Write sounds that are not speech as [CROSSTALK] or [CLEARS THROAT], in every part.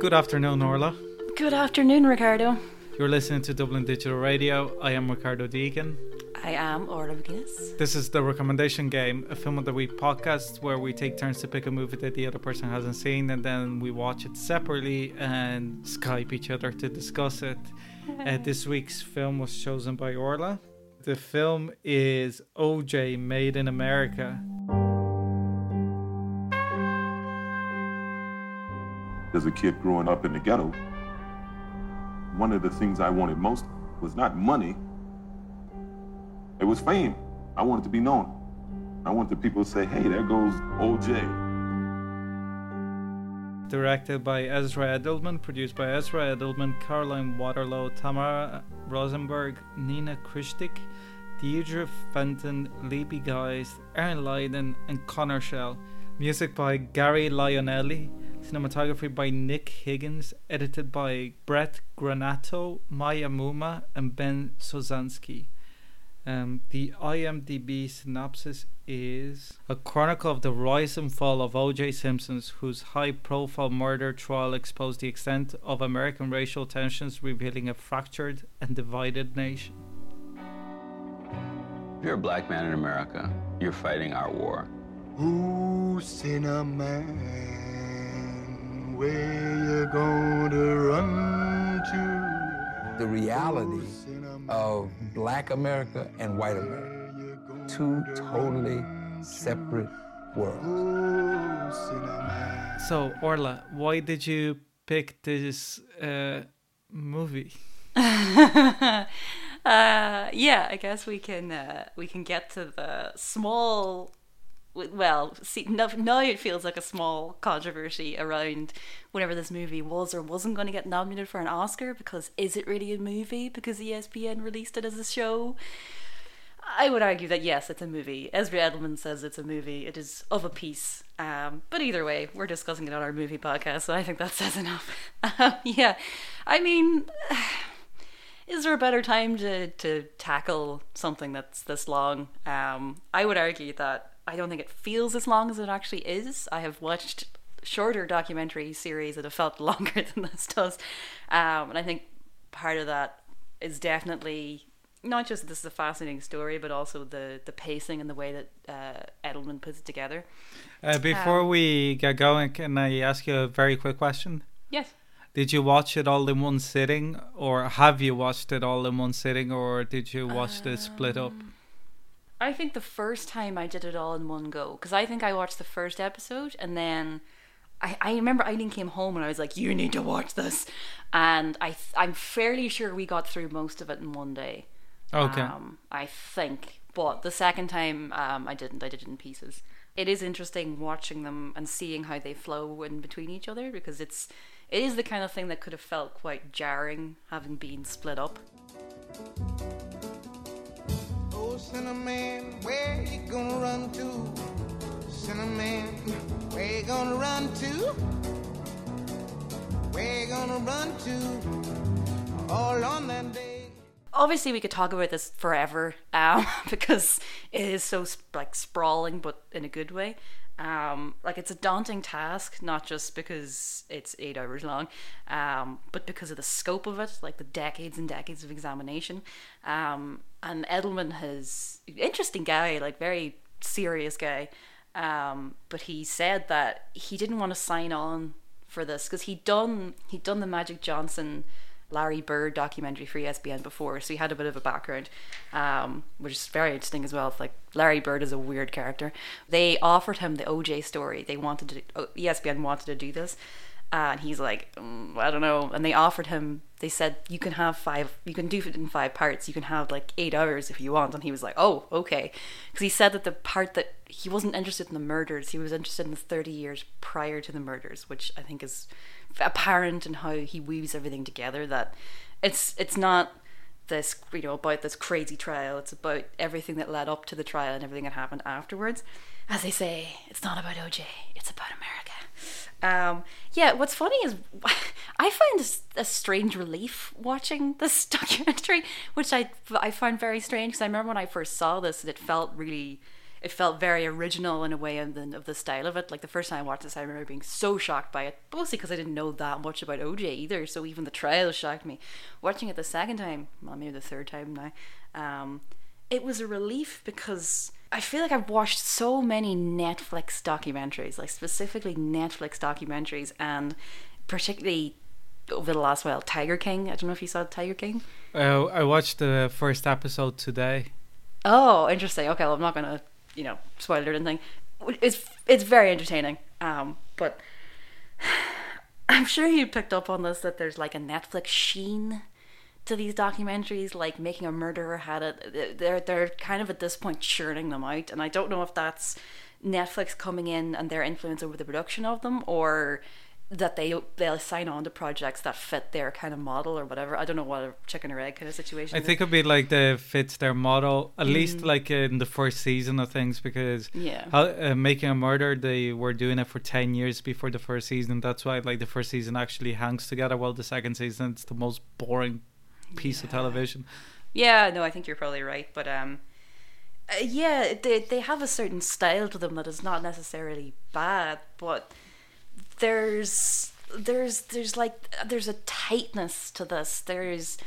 Good afternoon, Orla. Good afternoon, Ricardo. You're listening to Dublin Digital Radio. I am Ricardo Deakin. I am Orla Mc Nelis. This is the Recommendation Game, a film of the week podcast where we take turns to pick a movie that the other person hasn't seen and then we watch it separately and Skype each other to discuss it. Uh, [LAUGHS] this week's film was chosen by Orla. The film is OJ Made in America. As a kid growing up in the ghetto, one of the things I wanted most was not money, it was fame. I wanted to be known. I wanted people to say, hey, there goes OJ. Directed by Ezra Edelman, produced by Ezra Edelman, Caroline Waterlow, Tamara Rosenberg, Nina Krstic, Deirdre Fenton, Libby Geist, Erin Leyden, and Connor Schell. Music by Gary Lionelli, cinematography by Nick Higgins, edited by Bret Granato, Maya Mumma, and Ben Sozanski. Um, the IMDb synopsis is a chronicle of the rise and fall of O.J. Simpson's, whose high-profile murder trial exposed the extent of American racial tensions, revealing a fractured and divided nation. If you're a black man in America, you're fighting our war. Ooh, sinnerman, where you gonna run to? the reality of black America and white America. Two totally separate worlds. So, Orla, why did you pick this uh, movie? [LAUGHS] uh, yeah, I guess we can uh, we can get to the small. Well, see, now, now it feels like a small controversy around whenever this movie was or wasn't going to get nominated for an Oscar because is it really a movie because ESPN released it as a show? I would argue that yes, it's a movie. Ezra Edelman says it's a movie. It is of a piece. Um, but either way, we're discussing it on our movie podcast, so I think that [LAUGHS] says enough. Um, yeah, I mean, [SIGHS] is there a better time to, to tackle something that's this long? Um, I would argue that I don't think it feels as long as it actually is. I have watched shorter documentary series that have felt [LAUGHS] longer than this does, um, and I think part of that is definitely not just that this is a fascinating story, but also the the pacing and the way that uh, Edelman puts it together. Uh, before Um, we get going, can I ask you a very quick question? Yes. Did you watch it all in one sitting, or have you watched it all in one sitting, or did you watch it split up? I think the first time I did it all in one go because I think I watched the first episode and then I, I remember Eileen came home and I was like, "You need to watch this," and I th- I'm fairly sure we got through most of it in one day. Okay. Um, I think, but the second time um, I didn't. I did it in pieces. It is interesting watching them and seeing how they flow in between each other because it's it is the kind of thing that could have felt quite jarring having been split up. Sinnerman, where you gonna run to? Sinnerman, where you gonna run to? Where you gonna run to? All on that day. obviously we could talk about this forever um, [LAUGHS] because it is so like sprawling but in a good way um, like it's a daunting task not just because it's eight hours long um, but because of the scope of it like the decades and decades of examination. Um, and edelman has interesting guy like very serious guy. Um, but he said that he didn't want to sign on for this because he'd done he'd done the magic johnson Larry Bird documentary for ESPN before, so he had a bit of a background, um, which is very interesting as well. Like Larry Bird is a weird character. They offered him the OJ story. They wanted to, ESPN wanted to do this, uh, and he's like, mm, I don't know. And they offered him. They said you can have five, you can do it in five parts. You can have like eight hours if you want. And he was like, oh, okay, because he said that the part that he wasn't interested in the murders, he was interested in the thirty years prior to the murders, which I think is apparent in how he weaves everything together that it's it's not this you know about this crazy trial. It's about everything that led up to the trial and everything that happened afterwards. As they say it's not about oj it's about america. Um, yeah what's funny is [LAUGHS] i find a strange relief watching this [LAUGHS] documentary which i i found very strange because i remember when i first saw this it felt really it felt very original in a way and the, of the style of it. Like the first time I watched this, I remember being so shocked by it, mostly because I didn't know that much about OJ either. So even the trial shocked me. Watching it the second time, well, maybe the third time now, um, it was a relief because I feel like I've watched so many Netflix documentaries, like specifically Netflix documentaries, and particularly over the last while, Tiger King. I don't know if you saw Tiger King. Uh, I watched the first episode today. Oh, interesting. Okay, well, I'm not gonna, you know, spoil it or anything. It's it's very entertaining. Um, but [SIGHS] I'm sure you picked up on this that there's like a Netflix sheen to these documentaries. Like Making a Murderer had it. They're they're kind of at this point churning them out, and I don't know if that's Netflix coming in and their influence over the production of them, or that they they'll sign on to projects that fit their kind of model or whatever. I don't know what a chicken or egg kind of situation. I think it'd be like the fits their model at mm. least like in the first season of things because yeah, how, uh, making a murder they were doing it for ten years before the first season. That's why like the first season actually hangs together. While the second season it's the most boring piece yeah. of television. Yeah, no, I think you're probably right, but um. Uh, yeah, they they have a certain style to them that is not necessarily bad, but there's there's there's like there's a tightness to this. There's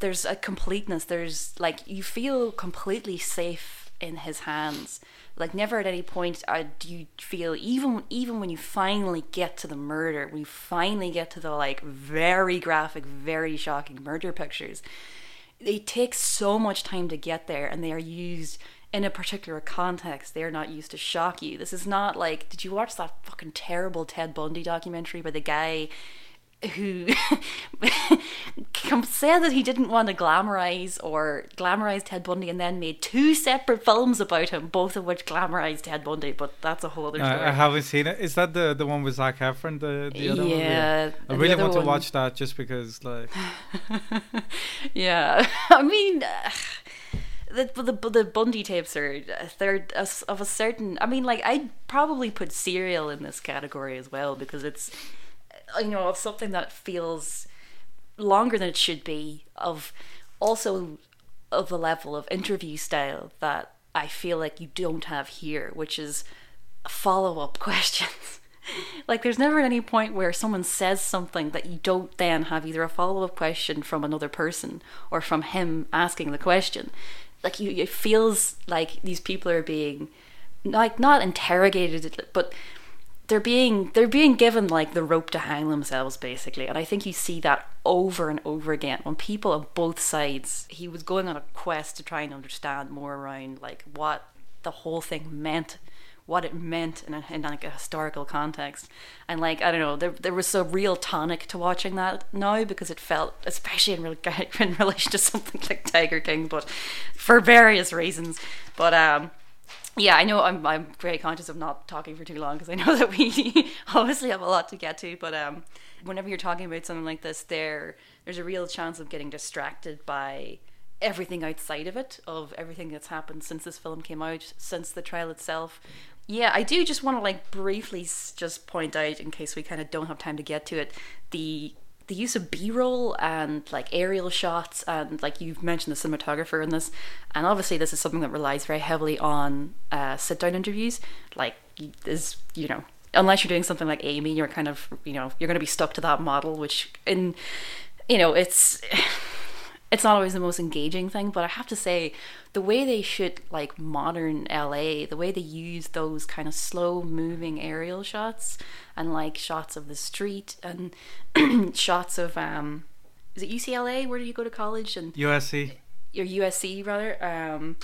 there's a completeness. There's like you feel completely safe in his hands. Like never at any point uh, do you feel even even when you finally get to the murder when you finally get to the like very graphic very shocking murder pictures they take so much time to get there and they are used in a particular context, they're not used to shock you. This is not like, did you watch that fucking terrible Ted Bundy documentary by the guy who [LAUGHS] said that he didn't want to glamorize or glamorize Ted Bundy and then made two separate films about him, both of which glamorized Ted Bundy, but that's a whole other story. I haven't seen it. Is that the the one with Zac Efron? The, the other yeah, one? Yeah. I really want one... to watch that just because, like. [LAUGHS] yeah. [LAUGHS] I mean. Uh, the the the Bundy tapes are they're of a certain. I mean, like I'd probably put Serial in this category as well because it's you know of something that feels longer than it should be. Of also of the level of interview style that I feel like you don't have here, which is follow up [LAUGHS] questions. like there's never any point where someone says something that you don't then have either a follow up question from another person or from him asking the question like you it feels like these people are being like not interrogated but they're being they're being given like the rope to hang themselves basically. And i think you see that over and over again. When people on both sides he was going on a quest to try and understand more around like what the whole thing meant what it meant in, a, in like a historical context. And like I don't know, there there was a real tonic to watching that now because it felt, especially in, [LAUGHS] in relation to something like Tiger King, but for various reasons. But um, yeah, I know I'm I'm very conscious of not talking for too long because I know [LAUGHS] that we obviously have a lot to get to. But um, whenever you're talking about something like this, there there's a real chance of getting distracted by everything outside of it, of everything that's happened since this film came out, since the trial itself, yeah, I do just want to like briefly just point out, in case we kind of don't have time to get to it, the the use of b-roll and like aerial shots and like you've mentioned the cinematographer in this and obviously this is something that relies very heavily on uh, sit down interviews. Like is you know unless you're doing something like amy you're kind of you know you're going to be stuck to that model which in you know it's it's not always the most engaging thing, but I have to say, the way they shoot like modern LA, the way they use those kind of slow moving aerial shots and like shots of the street and [CLEARS THROAT] shots of um, is it UCLA? Where did you go to college? And USC. Your USC rather. Um,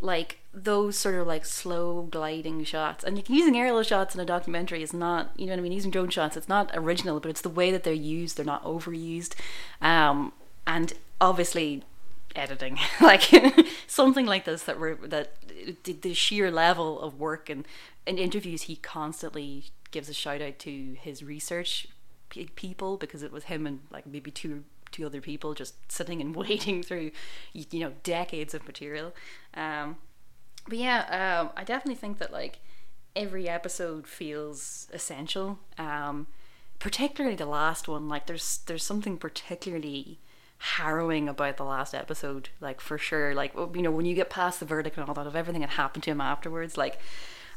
like those sort of like slow gliding shots and using aerial shots in a documentary is not you know what i mean using drone shots it's not original but it's the way that they're used they're not overused um, and obviously editing [LAUGHS] like [LAUGHS] something like this that we're that the, sheer level of work and in interviews he constantly gives a shout out to his research people because it was him and like maybe two two other people just sitting and [LAUGHS] waiting through you know decades of material. Um but yeah um i definitely think that like every episode feels essential um particularly the last one like there's there's something particularly harrowing about the last episode, like for sure. Like you know, when you get past the verdict and all that of everything that happened to him afterwards, like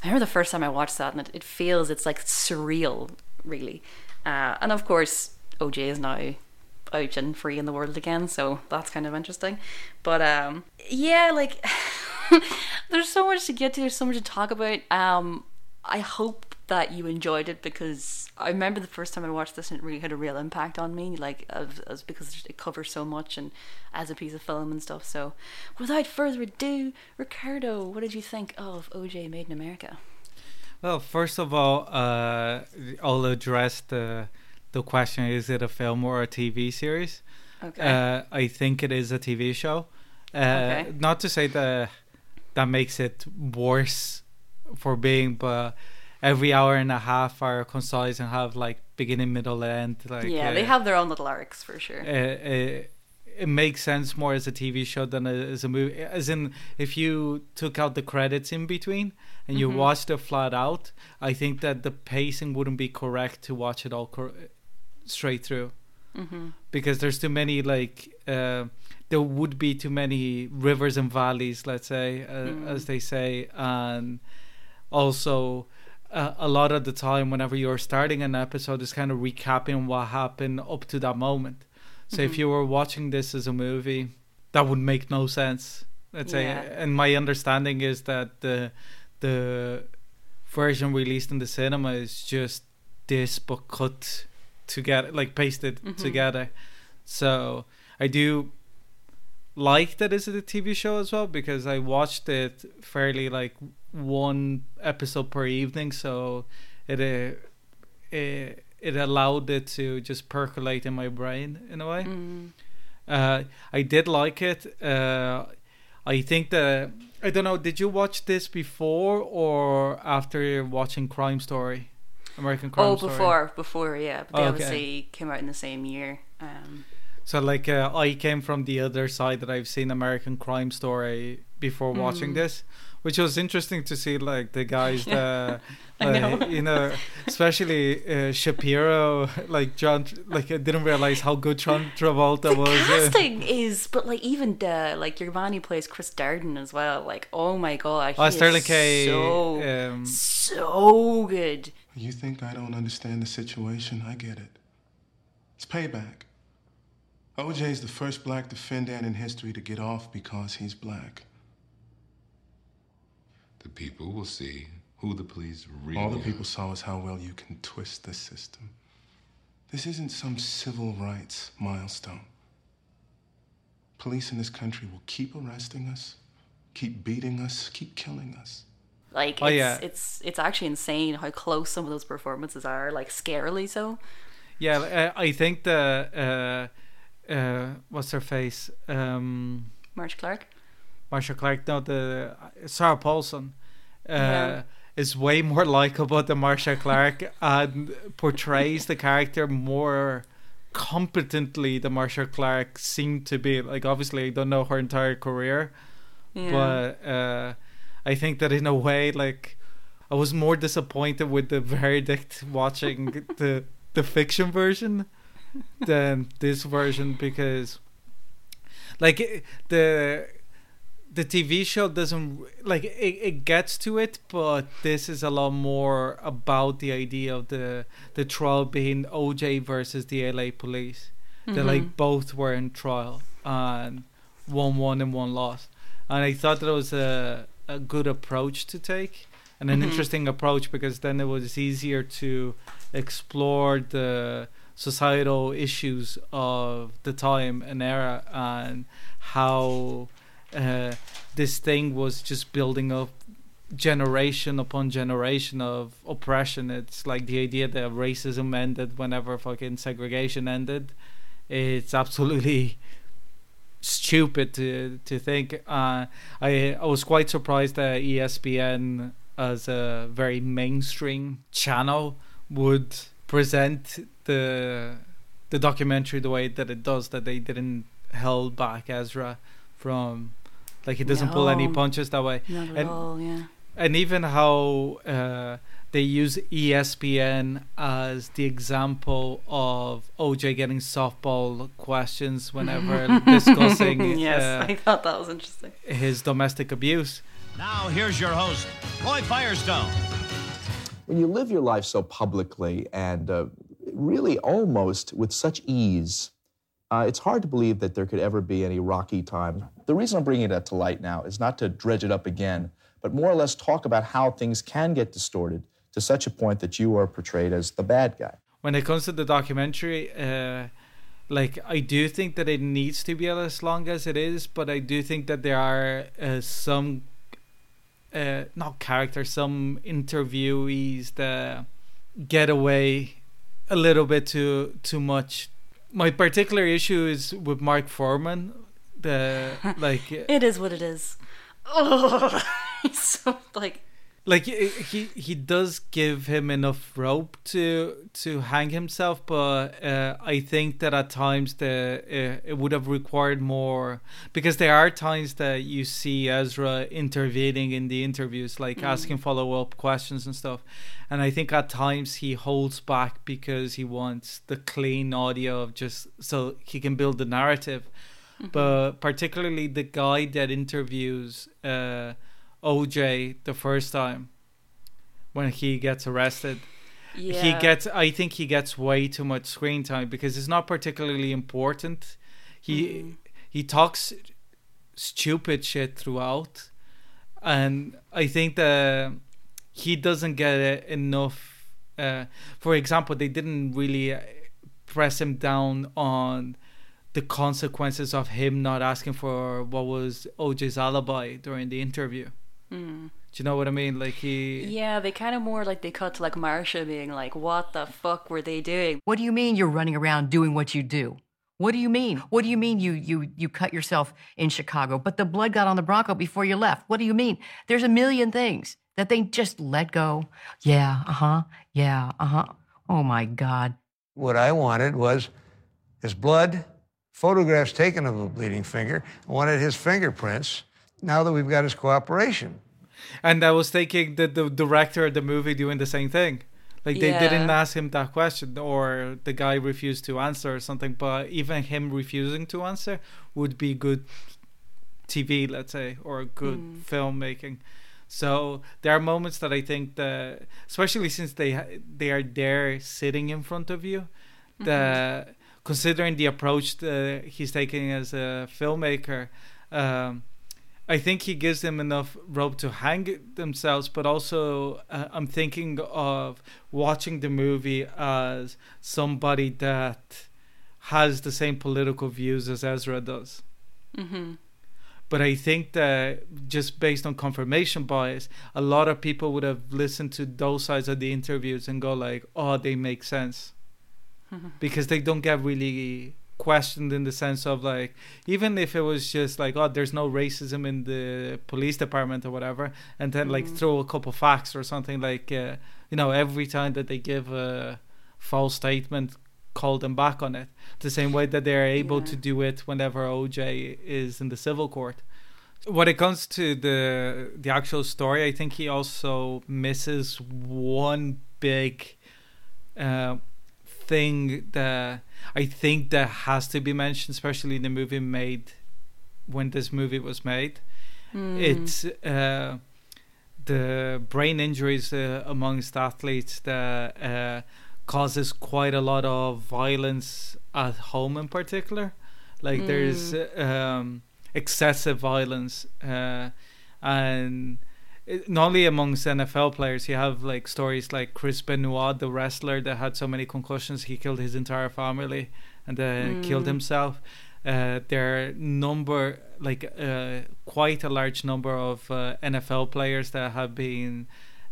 I remember the first time I watched that, and it, it feels it's like surreal, really. Uh, and of course, OJ is now out and free in the world again, so that's kind of interesting. But um, yeah, like [LAUGHS] there's so much to get to, there's so much to talk about. Um, I hope that you enjoyed it because I remember the first time I watched this and it really had a real impact on me, like as, because it covers so much and as a piece of film and stuff. So, without further ado, Ricardo, what did you think of OJ Made in America? Well, first of all, uh, I'll address the the question: Is it a film or a TV series? Okay. Uh, I think it is a TV show. Uh, Okay. Not to say that that makes it worse for being, but every hour and a half are concise and have like beginning, middle, end. Like yeah, uh, they have their own little arcs for sure. uh, uh, it makes sense more as a TV show than as a movie. As in, if you took out the credits in between and you Mhm. watched it flat out, I think that the pacing wouldn't be correct to watch it all cor- straight through hmm because there's too many like uh, there would be too many rivers and valleys, let's say, uh, Mm. as they say, and also. Uh, a lot of the time, whenever you're starting an episode, is kind of recapping what happened up to that moment. So if Mhm. you were watching this as a movie, that would make no sense. Let's Yeah. say, and my understanding is that the the version released in the cinema is just this, but cut together, like pasted Mhm. together. So I do like that it's a TV show as well because I watched it fairly like one episode per evening, so it uh, it, it allowed it to just percolate in my brain in a way. Mm. Uh, I did like it. Uh, I think that I don't know. Did you watch this before or after watching Crime Story, American Crime Oh, Story? before, before, yeah. But they Oh, okay. obviously came out in the same year. Um, So like uh, I came from the other side that I've seen American Crime Story before watching Mm. this, which was interesting to see like the guys [LAUGHS] that I uh, know. you know, especially uh, Shapiro, [LAUGHS] like John, like I didn't realize how good John Travolta the was. uh, casting is, but like even the like Giovanni plays Chris Darden as well. Like, oh my god, he Oh, is Sterling K. so um, so good. You think I don't understand the situation? I get it. It's payback. OJ's the first black defendant in history to get off because he's black. The people will see who the police really All the are. people saw is how well you can twist the system. This isn't some civil rights milestone. Police in this country will keep arresting us, keep beating us, keep killing us. Like, Oh, it's, yeah. it's it's actually insane how close some of those performances are. Like, scarily so. Yeah, I think the uh, uh, what's her face, um, Clark. Marcia Clark, no, the uh, Sarah Paulson, uh, Yeah. is way more [LAUGHS] likable than Marcia Clark and portrays the character more competently than Marcia Clark seemed to be. Like, obviously, I don't know her entire career, Yeah. but uh, I think that in a way, like, I was more disappointed with the [LAUGHS] verdict watching [LAUGHS] the the fiction version than this version because, like, it- the the TV show doesn't like it, it gets to it, but this is a lot more about the idea of the the trial being OJ versus the LA police. They like both were in trial and one won and one lost. And I thought that was a a good approach to take and an Mhm. interesting approach because then it was easier to explore the societal issues of the time and era and how uh, this thing was just building up generation upon generation of oppression. It's like the idea that racism ended whenever fucking segregation ended. It's absolutely stupid to to think. Uh, I I was quite surprised that ESPN, as a very mainstream channel, would present the the documentary the way that it does. That they didn't held back Ezra from like he doesn't pull any punches that way. Not at and- all. Yeah. and even how uh, they use ESPN as the example of OJ getting softball questions whenever [LAUGHS] discussing yes, uh, I thought that was interesting. his domestic abuse. Now, here's your host, Roy Firestone. When you live your life so publicly and uh, really almost with such ease, uh, it's hard to believe that there could ever be any rocky times. The reason I'm bringing that to light now is not to dredge it up again, but more or less talk about how things can get distorted to such a point that you are portrayed as the bad guy. When it comes to the documentary, uh, like I do think that it needs to be as long as it is, but I do think that there are uh, some uh, not characters, some interviewees that get away a little bit too too much. My particular issue is with Mark Fuhrman. The like [LAUGHS] it is what it is. [LAUGHS] [LAUGHS] Oh, so like like he he does give him enough rope to to hang himself but uh, i think that at times the uh, it would have required more because there are times that you see ezra intervening in the interviews like mm. asking follow-up questions and stuff and i think at times he holds back because he wants the clean audio of just so he can build the narrative mm-hmm. but particularly the guy that interviews uh OJ the first time when he gets arrested. Yeah. He gets I think he gets way too much screen time because it's not particularly important. He mm. he talks stupid shit throughout and I think that he doesn't get enough uh, for example they didn't really press him down on the consequences of him not asking for what was OJ's alibi during the interview. Mm. Do you know what I mean? Like he. Yeah, they kind of more like they cut to like Marcia being like, "What the fuck were they doing?" What do you mean you're running around doing what you do? What do you mean? What do you mean you you you cut yourself in Chicago, but the blood got on the Bronco before you left? What do you mean? There's a million things that they just let go. Yeah, uh huh. Yeah, uh huh. Oh my God. What I wanted was his blood, photographs taken of a bleeding finger. I wanted his fingerprints now that we've got his cooperation. And I was thinking that the director of the movie doing the same thing. Like they yeah. didn't ask him that question, or the guy refused to answer or something. But even him refusing to answer would be good TV, let's say, or good mm. filmmaking. So there are moments that I think that, especially since they they are there sitting in front of you, mm-hmm. that considering the approach that he's taking as a filmmaker, um, I think he gives them enough rope to hang themselves, but also uh, I'm thinking of watching the movie as somebody that has the same political views as Ezra does. Mm-hmm. But I think that just based on confirmation bias, a lot of people would have listened to those sides of the interviews and go like, "Oh, they make sense," mm-hmm. because they don't get really questioned in the sense of like even if it was just like oh there's no racism in the police department or whatever and then mm-hmm. like throw a couple facts or something like uh, you know every time that they give a false statement call them back on it the same way that they're able yeah. to do it whenever OJ is in the civil court when it comes to the the actual story I think he also misses one big uh, thing that I think that has to be mentioned, especially in the movie made when this movie was made. Mm. It's uh, the brain injuries uh, amongst athletes that uh, causes quite a lot of violence at home, in particular. Like mm. there's um, excessive violence, uh, and not only amongst NFL players, you have like stories like Chris Benoit, the wrestler that had so many concussions he killed his entire family and then mm. killed himself. Uh, there are number like uh, quite a large number of uh, NFL players that have been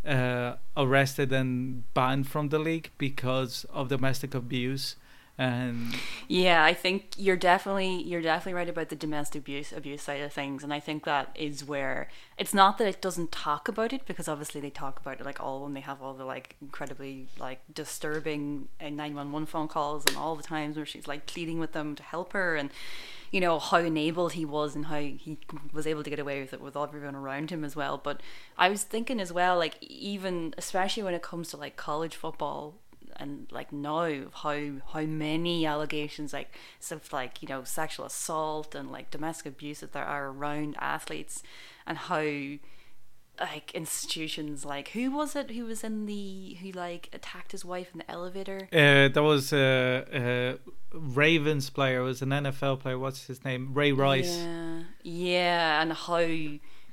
uh, arrested and banned from the league because of domestic abuse. And yeah, I think you're definitely you're definitely right about the domestic abuse abuse side of things, and I think that is where it's not that it doesn't talk about it because obviously they talk about it like all when they have all the like incredibly like disturbing uh, nine one one phone calls and all the times where she's like pleading with them to help her and you know how enabled he was and how he was able to get away with it with everyone around him as well. But I was thinking as well, like even especially when it comes to like college football and like now how how many allegations like stuff like you know sexual assault and like domestic abuse that there are around athletes and how like institutions like who was it who was in the who like attacked his wife in the elevator? Uh, that was a uh, uh, ravens player it was an nfl player what's his name? Ray rice. Yeah. Yeah and how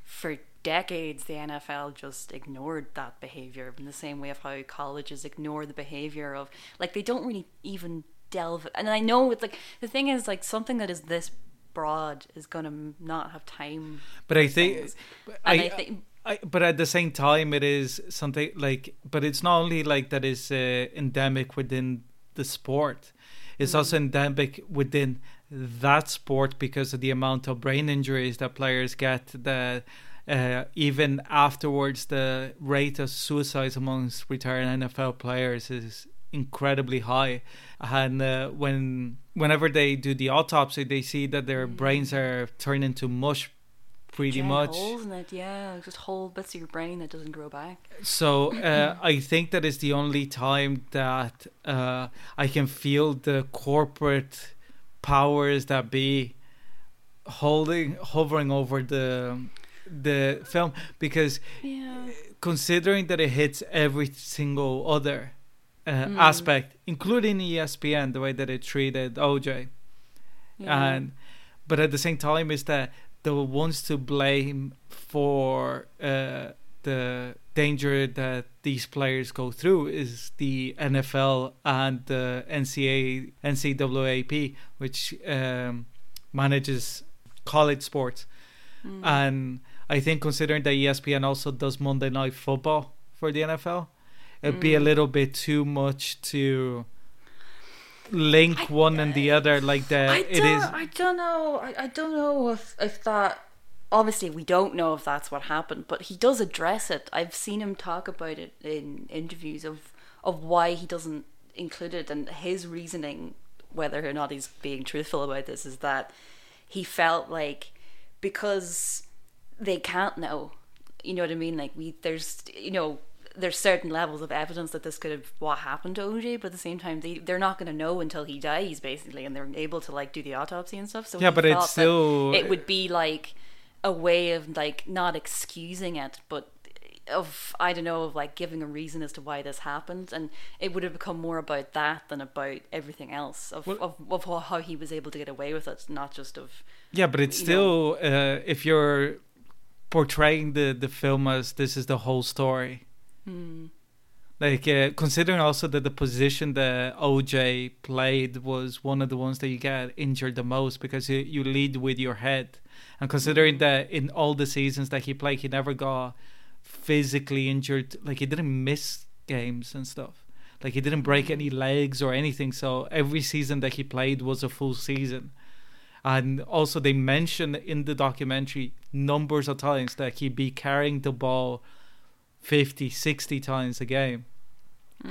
for decades the NFL just ignored that behavior in the same way of how colleges ignore the behavior of like they don't really even delve and I know it's like the thing is like something that is this broad is gonna not have time but I think I, I think I, but at the same time it is something like but it's not only like that is uh, endemic within the sport it's mm. also endemic within that sport because of the amount of brain injuries that players get that uh, even afterwards, the rate of suicides amongst retired NFL players is incredibly high. And uh, when whenever they do the autopsy, they see that their brains are turned into mush pretty Giant much. holes in it, yeah, just whole bits of your brain that doesn't grow back. So uh, [COUGHS] I think that is the only time that uh, I can feel the corporate powers that be holding hovering over the the film because yeah. considering that it hits every single other uh, Mm. aspect, including ESPN, the way that it treated OJ, Yeah. and but at the same time, is that the ones to blame for uh, the danger that these players go through is the NFL and the NCAA, NCAAP, which um, manages college sports. Mm. And I think considering that ESPN also does Monday Night Football for the NFL, it'd be a Mm. little bit too much to link one and the other like that. I it. I don't know. I, I don't know if if that. Obviously, we don't know if that's what happened, but he does address it. I've seen him talk about it in interviews of of why he doesn't include it, and his reasoning, whether or not he's being truthful about this, is that he felt like because they can't know. You know what I mean? Like we, there's, you know, there's certain levels of evidence that this could have what happened to OJ, but at the same time, they they're not going to know until he dies, basically, and they're able to like do the autopsy and stuff. So Yeah, but it's still- it would be like a way of like not excusing it, but of I don't know of like giving a reason as to why this happened, and it would have become more about that than about everything else of of, of how- how he was able to get away with it, not just of Yeah, but it's still uh, if you're portraying the the film as this is the whole story. Hmm. Like uh, considering also that the position that OJ played was one of the ones that you get injured the most because you, you lead with your head, and considering that in all the seasons that he played, he never got physically injured. Like he didn't miss games and stuff. Like he didn't break any legs or anything. So every season that he played was a full season. And also, they mention in the documentary numbers of times that he'd be carrying the ball 50, 60 times a game,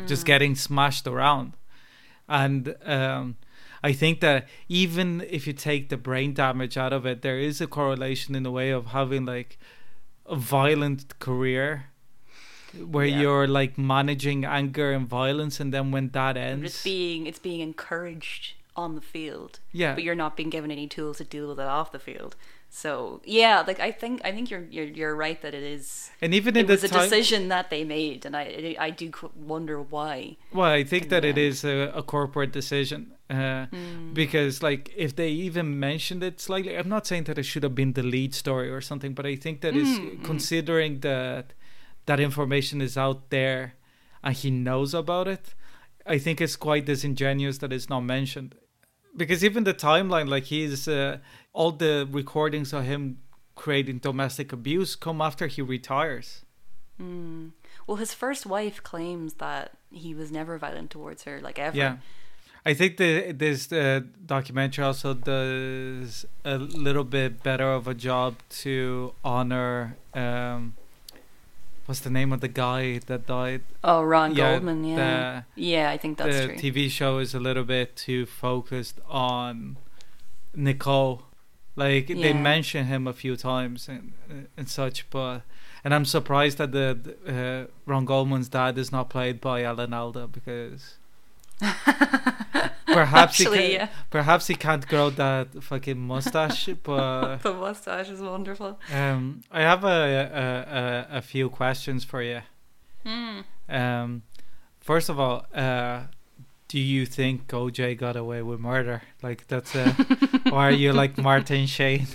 just Mm. getting smashed around. And um, I think that even if you take the brain damage out of it, there is a correlation in a way of having like a violent career where Yeah. you're like managing anger and violence, and then when that ends, it's being it's being encouraged on the field. Yeah. But you're not being given any tools to deal with it off the field. So yeah, like I think I think you're you're you're right that it is. And even it in the was a time- decision that they made, and I I do wonder why. Well, I think that it is a, a corporate decision uh, Mm. because, like, if they even mentioned it slightly, I'm not saying that it should have been the lead story or something, but I think that is Mm, mm. considering that that information is out there and he knows about it. I think it's quite disingenuous that it's not mentioned because even the timeline, like, he's uh, all the recordings of him creating domestic abuse come after he retires. Mm. Well, his first wife claims that he was never violent towards her, like ever. Yeah. I think the this uh, documentary also does a little bit better of a job to honor um, what's the name of the guy that died? Oh, Ron Goldman. Yeah, the- yeah, I think that's the true. TV show is a little bit too focused on Nicole. Like they mention him a few times and and such, but and I'm surprised that the uh, Ron Goldman's dad is not played by Alan Alda because [LAUGHS] perhaps Actually, he can, yeah. perhaps he can't grow that fucking mustache, [LAUGHS] but the mustache is wonderful. um, I have a, a a a few questions for you. Hmm. Um, first of all, uh, do you think OJ got away with murder? Like that's a, or are you like [LAUGHS] Martin Shane?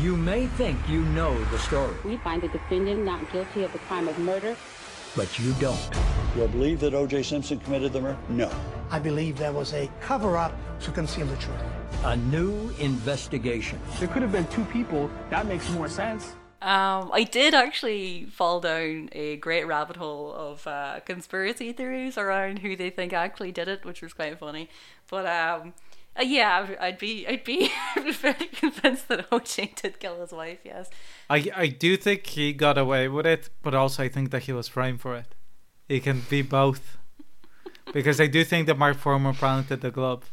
You may think you know the story, We find the defendant not guilty of the crime of murder. But you don't. You believe that O.J. Simpson committed the murder? No. I believe there was a cover up to conceal the truth. A new investigation. There could have been two people. That makes more sense. Um, I did actually fall down a great rabbit hole of uh, conspiracy theories around who they think actually did it, which was quite funny. But um, uh, yeah, I'd- be, I'd be [LAUGHS] very convinced that Ho OJ did kill his wife. Yes. I I do think he got away with it, but also I think that he was framed for it. He can be both, because I do think that Mark Fuhrman planted the glove.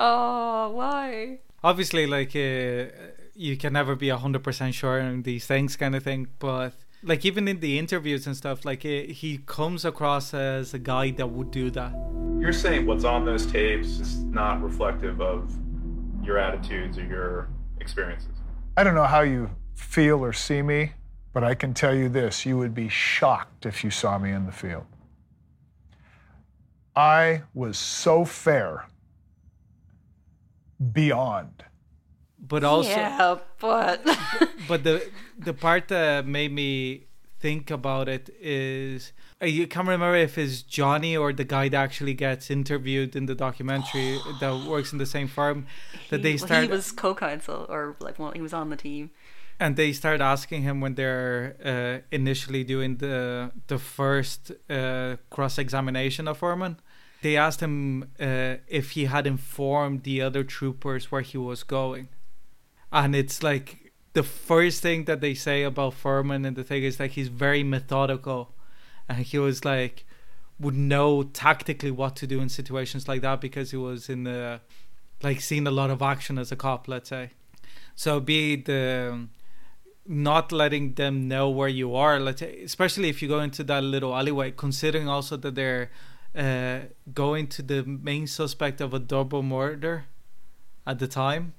Oh, why? Obviously, like uh, you can never be hundred percent sure on these things, kind of thing. But like even in the interviews and stuff, like uh, he comes across as a guy that would do that. You're saying what's on those tapes is not reflective of your attitudes or your experiences. I don't know how you feel or see me, but I can tell you this you would be shocked if you saw me in the field. I was so fair beyond. But also, yeah, but [LAUGHS] but the the part that made me think about it is I you can't remember if it's Johnny or the guy that actually gets interviewed in the documentary [GASPS] that works in the same firm that they He- start He was co-counsel, or like, well, he was on the team. and they start asking him when they're uh, initially doing the the first uh, cross examination of Fuhrman. They asked him uh, if he had informed the other troopers where he was going, and it's like the first thing that they say about Fuhrman and the thing is like he's very methodical, and he was like would know tactically what to do in situations like that because he was in the like seen a lot of action as a cop, let's say. So be the not letting them know where you are, let's say, especially if you go into that little alleyway, considering also that they're uh, going to the main suspect of a double murder at the time.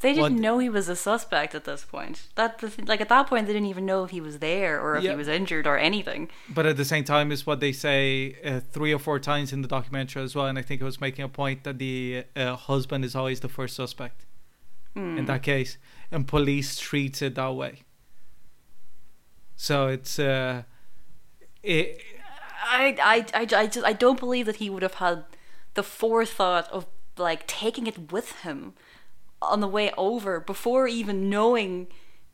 They didn't What- know he was a suspect at this point. That the th- like at that point they didn't even know if he was there or if Yeah. he was injured or anything. But at the same time, is what they say uh, three or four times in the documentary as well. And I think it was making a point that the uh, husband is always the first suspect in Hmm. that case, and police treats it that way. So it's uh, it, I, I, I, I just I don't believe that he would have had the forethought of like taking it with him on the way over before even knowing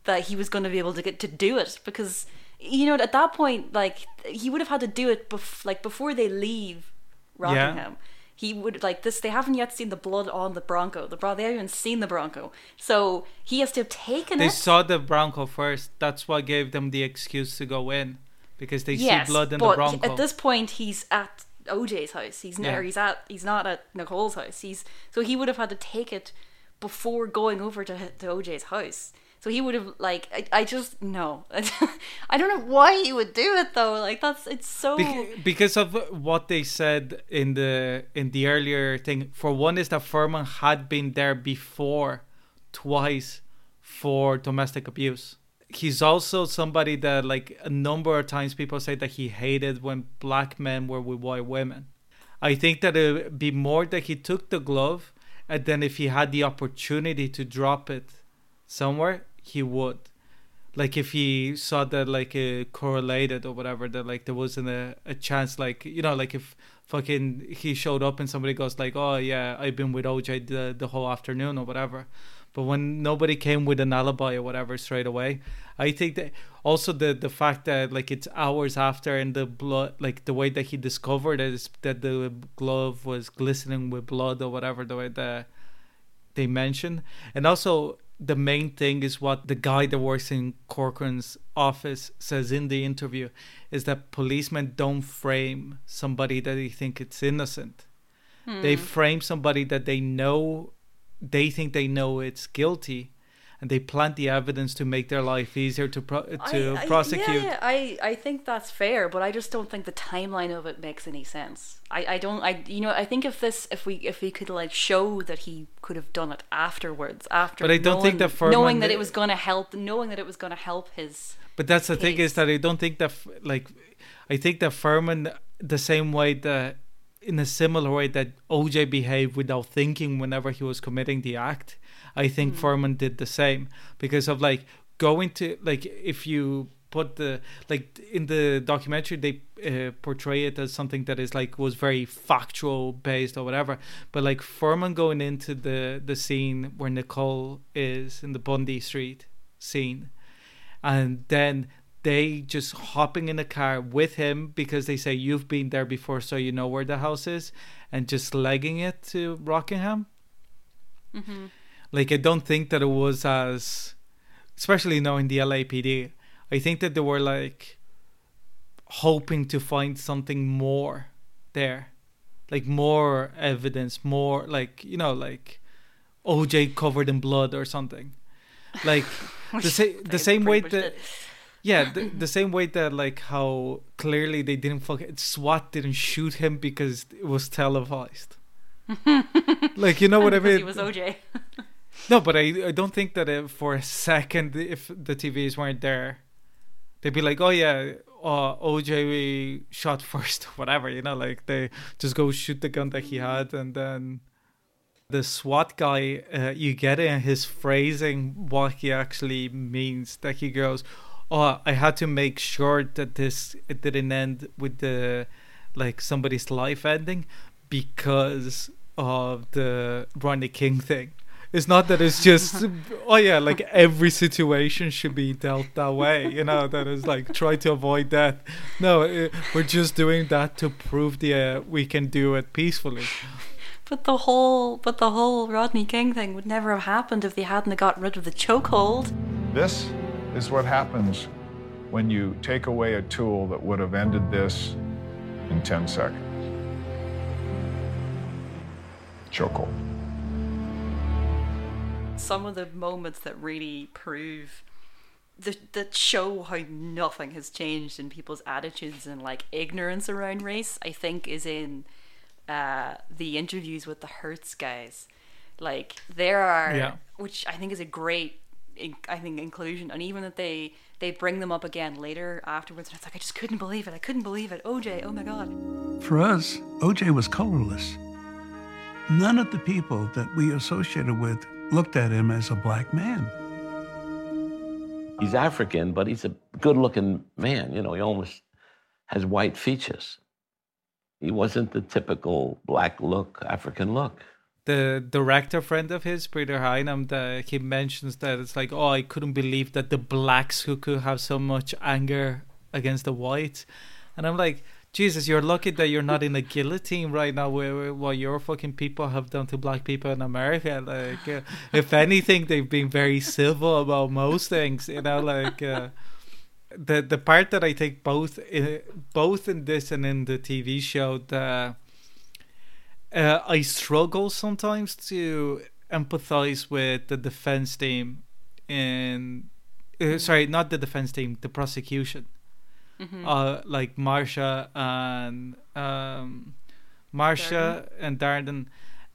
that he was going to be able to get to do it because you know at that point like he would have had to do it bef- like before they leave Rockingham. He would like this. They haven't yet seen the blood on the Bronco. The bron- they haven't even seen the Bronco, so he has to have taken they it. saw the Bronco first. That's what gave them the excuse to go in because they yes, see blood in the Bronco. at this point he's at OJ's house. He's Yeah. never. He's at. He's not at Nicole's house. He's so he would have had to take it before going over to to OJ's house. So he would have like I, I just no [LAUGHS] I don't know why he would do it though like that's it's so Bec- because of what they said in the in the earlier thing. For one, is that Fuhrman had been there before, twice, for domestic abuse. He's also somebody that like a number of times people say that he hated when black men were with white women. I think that it would be more that he took the glove, and then if he had the opportunity to drop it somewhere, he would. Like if he saw that like uh, correlated or whatever that like there wasn't a, a chance like you know like if fucking he showed up and somebody goes like oh yeah i've been with oj the, the whole afternoon or whatever but when nobody came with an alibi or whatever straight away, I think that also the the fact that like it's hours after and the blood, like the way that he discovered it is that the glove was glistening with blood or whatever the way that they mentioned, and also the main thing is what the guy that works in Cochran's office says in the interview is that policemen don't frame somebody that they think it's innocent. They Hmm. frame somebody that they know they think they know it's guilty and they plant the evidence to make their life easier to pro- to I, I, prosecute. Yeah, yeah, I, I think that's fair, but I just don't think the timeline of it makes any sense. I, I don't I you know I think if this if we if we could like show that he could have done it afterwards after But I don't think knowing- that Fuhrman- knowing that it was going to help knowing that it was going to help his But that's the thing is that I don't think that like I think that Fuhrman the same way that in a similar way that OJ behaved without thinking whenever he was committing the act, I think Fuhrman did the same. Because of like going to like if you put the like in the documentary they uh, portray it as something that is like was very factual based or whatever. But like Fuhrman going into the the scene where Nicole is in the Bundy Street scene and then they just hopping in the car with him because they say you've been there before so you know where the house is and just legging it to Rockingham Mhm. like I don't think that it was as especially knowing the LAPD I think that they were like hoping to find something more there like more evidence more like you know like OJ covered in blood or something like [LAUGHS] the, sa- the same way that. Yeah the, the same way that like how clearly they didn't fuck SWAT didn't shoot him because it was televised [LAUGHS] like you know what I mean He was OJ. [LAUGHS] no, but I I don't think that if for a second if the TVs weren't there, they'd be like, oh yeah, uh, OJ shot first, [LAUGHS] whatever, you know, like they just go shoot the gun that he had, and then the SWAT guy, uh, you get in his phrasing what he actually means. That he goes, oh, I had to make sure that this it didn't end with the like somebody's life ending because of the Rodney King thing. It's not that it's just [LAUGHS] oh yeah, like every situation should be dealt that way, you know. That is like try to avoid that. No, uh, we're just doing that to prove the uh, we can do it peacefully. But the whole but the whole Rodney King thing would never have happened if they hadn't got rid of the chokehold. This is what happens when you take away a tool that would have ended this in 10 seconds. Chokehold. Some of the moments that really prove that that show how nothing has changed in people's attitudes and like ignorance around race, I think is in uh, the interviews with the Hertz guys. Like there are, Yeah. which I think is a great, in- I think inclusion, and even that they they bring them up again later afterwards, and it's like I just couldn't believe it. I couldn't believe it. OJ, oh my god. For us, OJ was colorless. None of the people that we associated with looked at him as a black man. He's African, but he's a good looking man. You know, he almost has white features. He wasn't the typical black look, African look. The director friend of his, Peter Hyams, the, he mentions that it's like, oh, I couldn't believe that the blacks who could have so much anger against the whites, and I'm like, Jesus, you're lucky that you're not in a guillotine right now, where, what your fucking people have done to black people in America. Like, uh, if anything, they've been very civil about most things, you know, like. Uh, the the part that I take both in, both in this and in the TV show the uh, I struggle sometimes to empathize with the defense team and uh, sorry not the defense team the prosecution. Mhm. uh like Marcia and um Marcia and Darden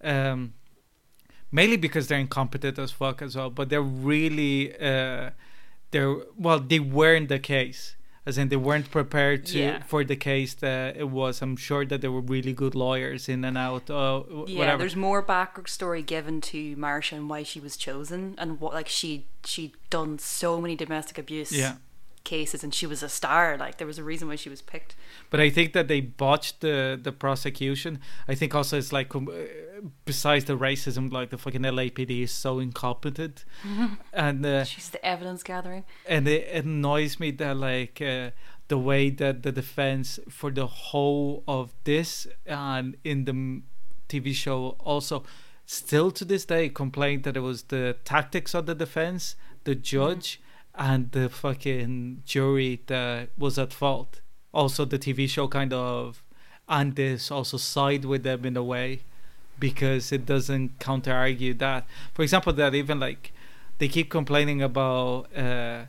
um mainly because they're incompetent as fuck as well but they're really uh they're well they weren't the case as in they weren't prepared to Yeah. for the case that it was i'm sure that there were really good lawyers in and out uh, Yeah, whatever there's more backstory given to Marcia and why she was chosen and what like she she'd done so many domestic abuse Yeah. Cases and she was a star. Like there was a reason why she was picked. But I think that they botched the the prosecution. I think also it's like um, uh, besides the racism, like the fucking LAPD is so incompetent, [LAUGHS] and uh, she's the evidence gathering. and it annoys me that like uh, the way that the defense for the whole of this and in the TV show also still to this day complained that it was the tactics of the defense, the judge, and the fucking jury that was at fault. Also, the TV show kind of and this also side with them in a way because it doesn't counter argue that. For example, that even like they keep complaining about uh,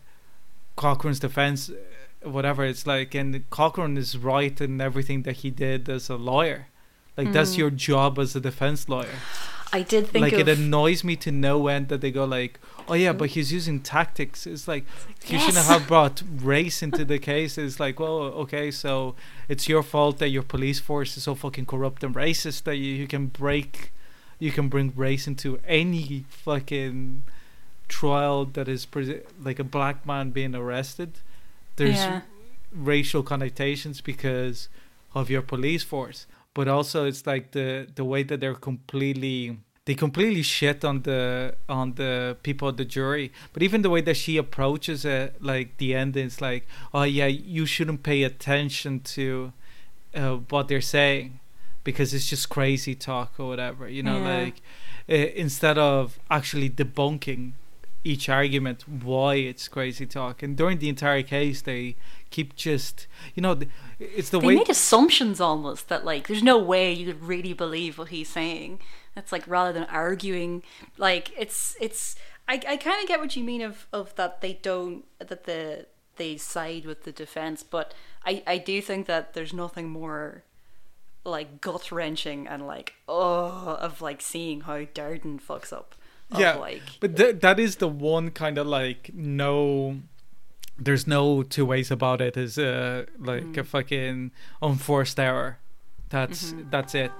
Cochran's defense, uh, whatever. It's like, and Cochran is right in everything that he did as a lawyer. Like that's Mhm. your job as a defense lawyer. I did think like of it annoys me to no end that they go like, oh yeah, but he's using tactics. It's like, you shouldn't have brought [LAUGHS] race into the case. It's like, well, okay, so it's your fault that your police force is so fucking corrupt and racist that you, you can break, you can bring race into any fucking trial that is pre- like a black man being arrested. There's Yeah. racial connotations because of your police force but also it's like the the way that they're completely they completely shit on the on the people of the jury but even the way that she approaches it like the end is like oh yeah you shouldn't pay attention to uh, what they're saying because it's just crazy talk or whatever you know Yeah. like uh, instead of actually debunking each argument why it's crazy talk and during the entire case they keep just you know it's the way. they way made assumptions almost that like there's no way you could really believe what he's saying that's like rather than arguing like it's it's i, I kind of get what you mean of of that they don't that the they side with the defense but i i do think that there's nothing more like gut wrenching and like oh of like seeing how Darden fucks up yeah like but th- that is the one kind of like no there's no two ways about it is uh like Mm. a fucking unforced error that's Mm-hmm. that's it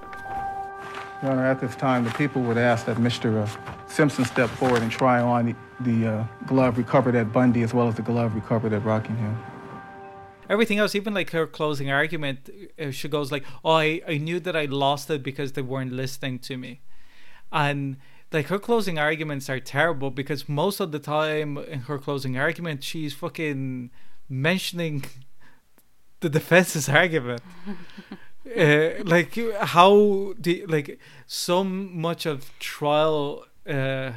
Your Honor, at this time, the people would ask that Mr. uh, Simpson step forward and try on the, the uh, glove recovered at Bundy as well as the glove recovered at Rockingham. everything else even like her closing argument uh, she goes like oh I, I knew that i lost it because they weren't listening to me and like her closing arguments are terrible because most of the time in her closing argument she's fucking mentioning [LAUGHS] the defense's argument. [LAUGHS] Uh, like how the like so much of trial uh,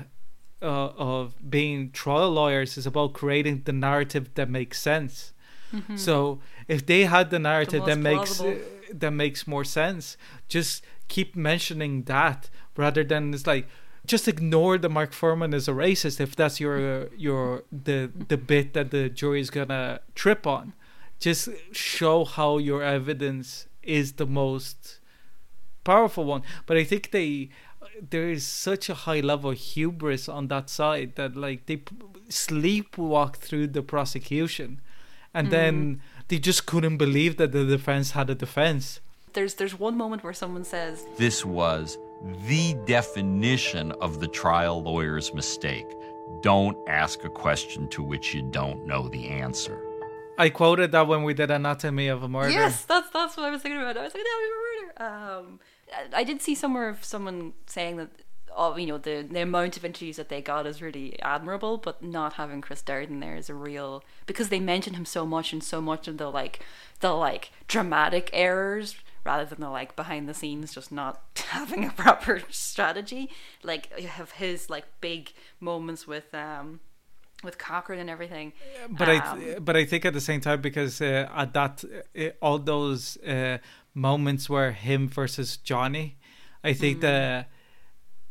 uh, of being trial lawyers is about creating the narrative that makes sense. Mhm. so if they had the narrative that most makes that makes more sense just keep mentioning that rather than it's like just ignore the Mark Fuhrman is a racist if that's your your the the bit that the jury is gonna trip on. Just show how your evidence is the most powerful one. But I think they there is such a high level of hubris on that side that like they sleepwalk through the prosecution, and then mm-hmm. they just couldn't believe that the defense had a defense. there's there's one moment where someone says This was the definition of the trial lawyer's mistake. Don't ask a question to which you don't know the answer. I quoted that when we did Anatomy of a Murder. Yes, that's that's what I was thinking about. I was like, that was a murder. Um, I I did see somewhere of someone saying that, oh, you know, the the amount of interviews that they got is really admirable, but not having Chris Darden there is a real because they mention him so much and so much of the like the like dramatic errors rather than the like behind the scenes just not [LAUGHS] having a proper strategy. Like you have his like big moments with um with Cochran and everything. but Um, I but I think at the same time because uh, at that uh, all those uh, moments where him versus Johnny, I think Mhm. that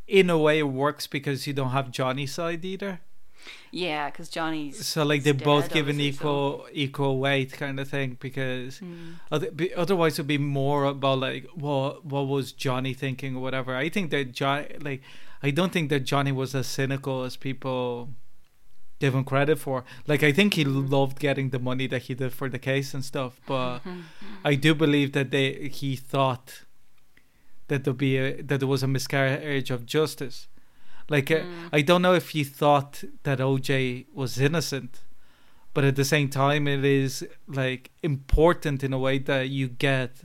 in a way it works because you don't have Johnny's side either. Yeah, because Johnny's So like they both dead, give an obviously, so- equal equal weight kind of thing because Mm. other, be, otherwise it'd be more about like what what was Johnny thinking or whatever. I think that John like I don't think that Johnny was as cynical as people give him credit for. Like I think he loved getting the money that he did for the case and stuff, but [LAUGHS] I do believe that they he thought that there be a, that there was a miscarriage of justice. Like uh, I don't know if he thought that OJ was innocent, but at the same time, it is like important in a way that you get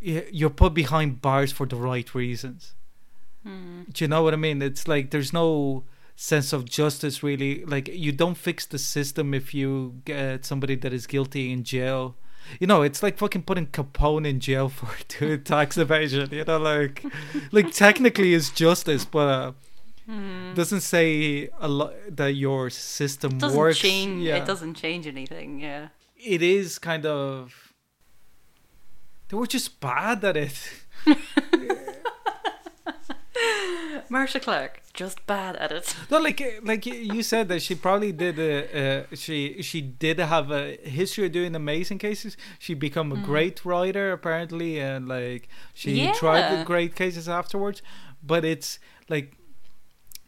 you're put behind bars for the right reasons. Mm. Do you know what I mean? It's like there's no sense of justice really. Like you don't fix the system if you get somebody that is guilty in jail. You know, it's like fucking putting Capone in jail [LAUGHS] for doing tax evasion. You know, like, like technically it's justice, but uh, Hmm. doesn't say a lot that your system It doesn't works. change. Yeah. It doesn't change anything. Yeah. It is kind of. They were just bad at it. [LAUGHS] Marcia Clark, just bad at it. No, like like you said that she probably did a, uh, she she did have a history of doing amazing cases. She become a Mm. great writer apparently, and like she tried the great cases afterwards. But it's like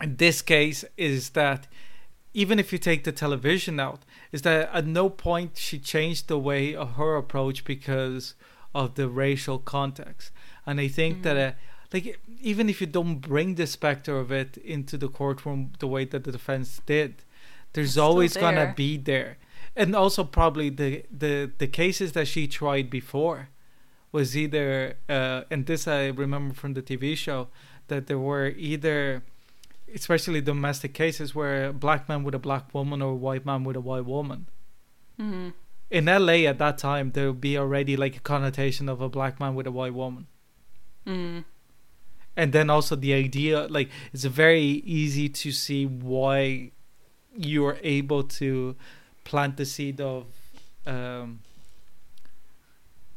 this case is that even if you take the television out, is that at no point she changed the way of her approach because of the racial context. And I think that uh, like even if you don't bring the specter of it into the courtroom the way that the defense did, there's still always gonna be there. And also probably the the the cases that she tried before was either uh, and this I remember from the TV show that there were either especially domestic cases where a black man with a black woman or a white man with a white woman. Mhm. In LA at that time there would be already like a connotation of a black man with a white woman. Mm. And then also the idea like it's very easy to see why you are able to plant the seed of um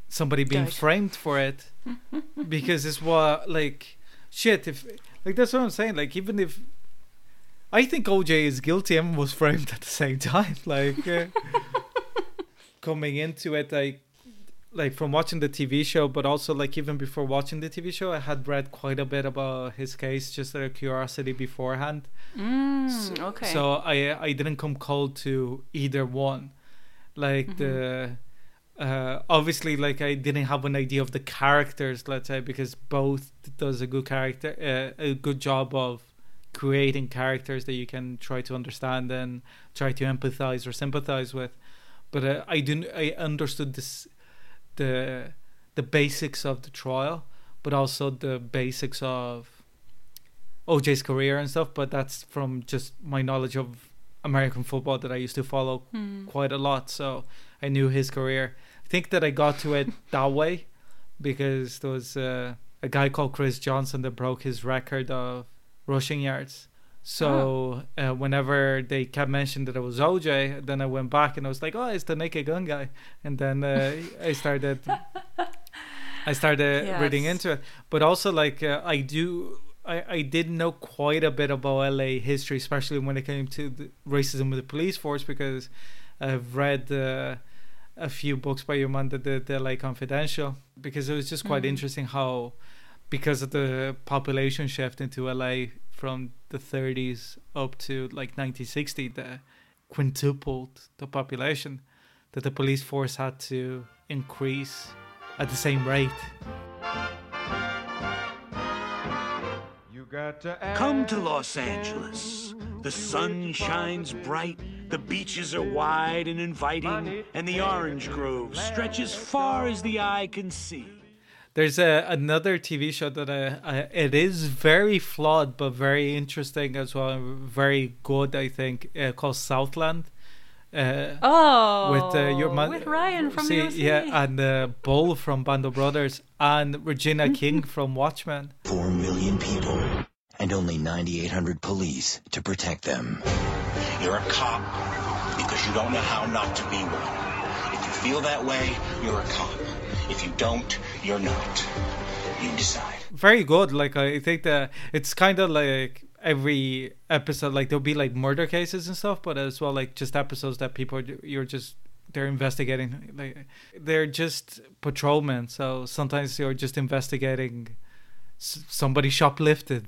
somebody being framed for it. [LAUGHS] Because it's what like shit if like that's what i'm saying like even if i think oj is guilty and was framed [LAUGHS] at the same time like uh, [LAUGHS] coming into it like like from watching the tv show but also like even before watching the tv show i had read quite a bit about his case just out of curiosity beforehand. Mm, okay. so i i didn't come cold to either one. Like the uh obviously like i didn't have an idea of the characters let's say because both does a good character uh, a good job of creating characters that you can try to understand and try to empathize or sympathize with. But uh, i didn't i understood this the the basics of the trial but also the basics of OJ's career and stuff, but that's from just my knowledge of American football that I used to follow Hmm. quite a lot. So I knew his career. I think that I got to it [LAUGHS] that way because there was uh, a guy called Chris Johnson that broke his record of rushing yards. So uh, whenever they kept mentioning that it was OJ, then I went back and I was like, "Oh, it's the Naked Gun guy," and then uh, I started, I started [LAUGHS] reading into it. But also, like, uh, I do, I I did know quite a bit about LA history, especially when it came to the racism with the police force, because I've read uh, a few books by your man that did the LA Confidential, because it was just quite Mhm. interesting how, because of the population shift into LA from the 30s up to like 1960, the quintupled the population, that the police force had to increase at the same rate. To Come to Los Angeles. The sun shines bright, the beaches are wide and inviting, and the orange grove stretches far as the eye can see. There's a, another TV show that I, I, it is very flawed but very interesting as well, very good I think, uh, called Southland. Uh, Oh, with uh, your man, with Ryan from see, the yeah, and uh, Bull from Band of Brothers, and Regina King [LAUGHS] from Watchmen. Four million people and only 9,800 police to protect them. You're a cop because you don't know how not to be one. If you feel that way, you're a cop. If you don't, you're not. You decide. very good. Like I think that it's kind of like every episode, like there'll be like murder cases and stuff, but as well like just episodes that people are, you're just they're investigating. Like they're just patrolmen, so sometimes you're just investigating somebody shoplifted,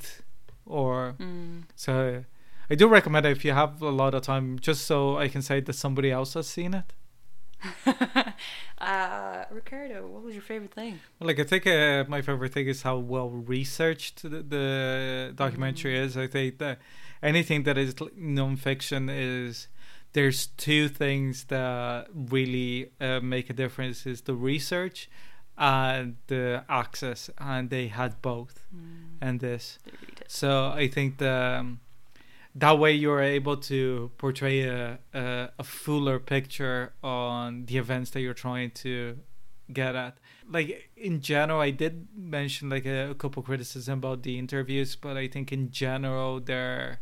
or Mm. so. I do recommend it if you have a lot of time, just so I can say that somebody else has seen it. [LAUGHS] Uh, Ricardo, what was your favorite thing? Like I think uh, my favorite thing is how well researched the, the documentary is. I think that anything that is nonfiction is there's two things that really uh, make a difference: is the research and the access, and they had both and this. So I think the um, that way you're able to portray a, a a fuller picture on the events that you're trying to get at. Like in general, I did mention like a, a couple criticism about the interviews, but I think in general they're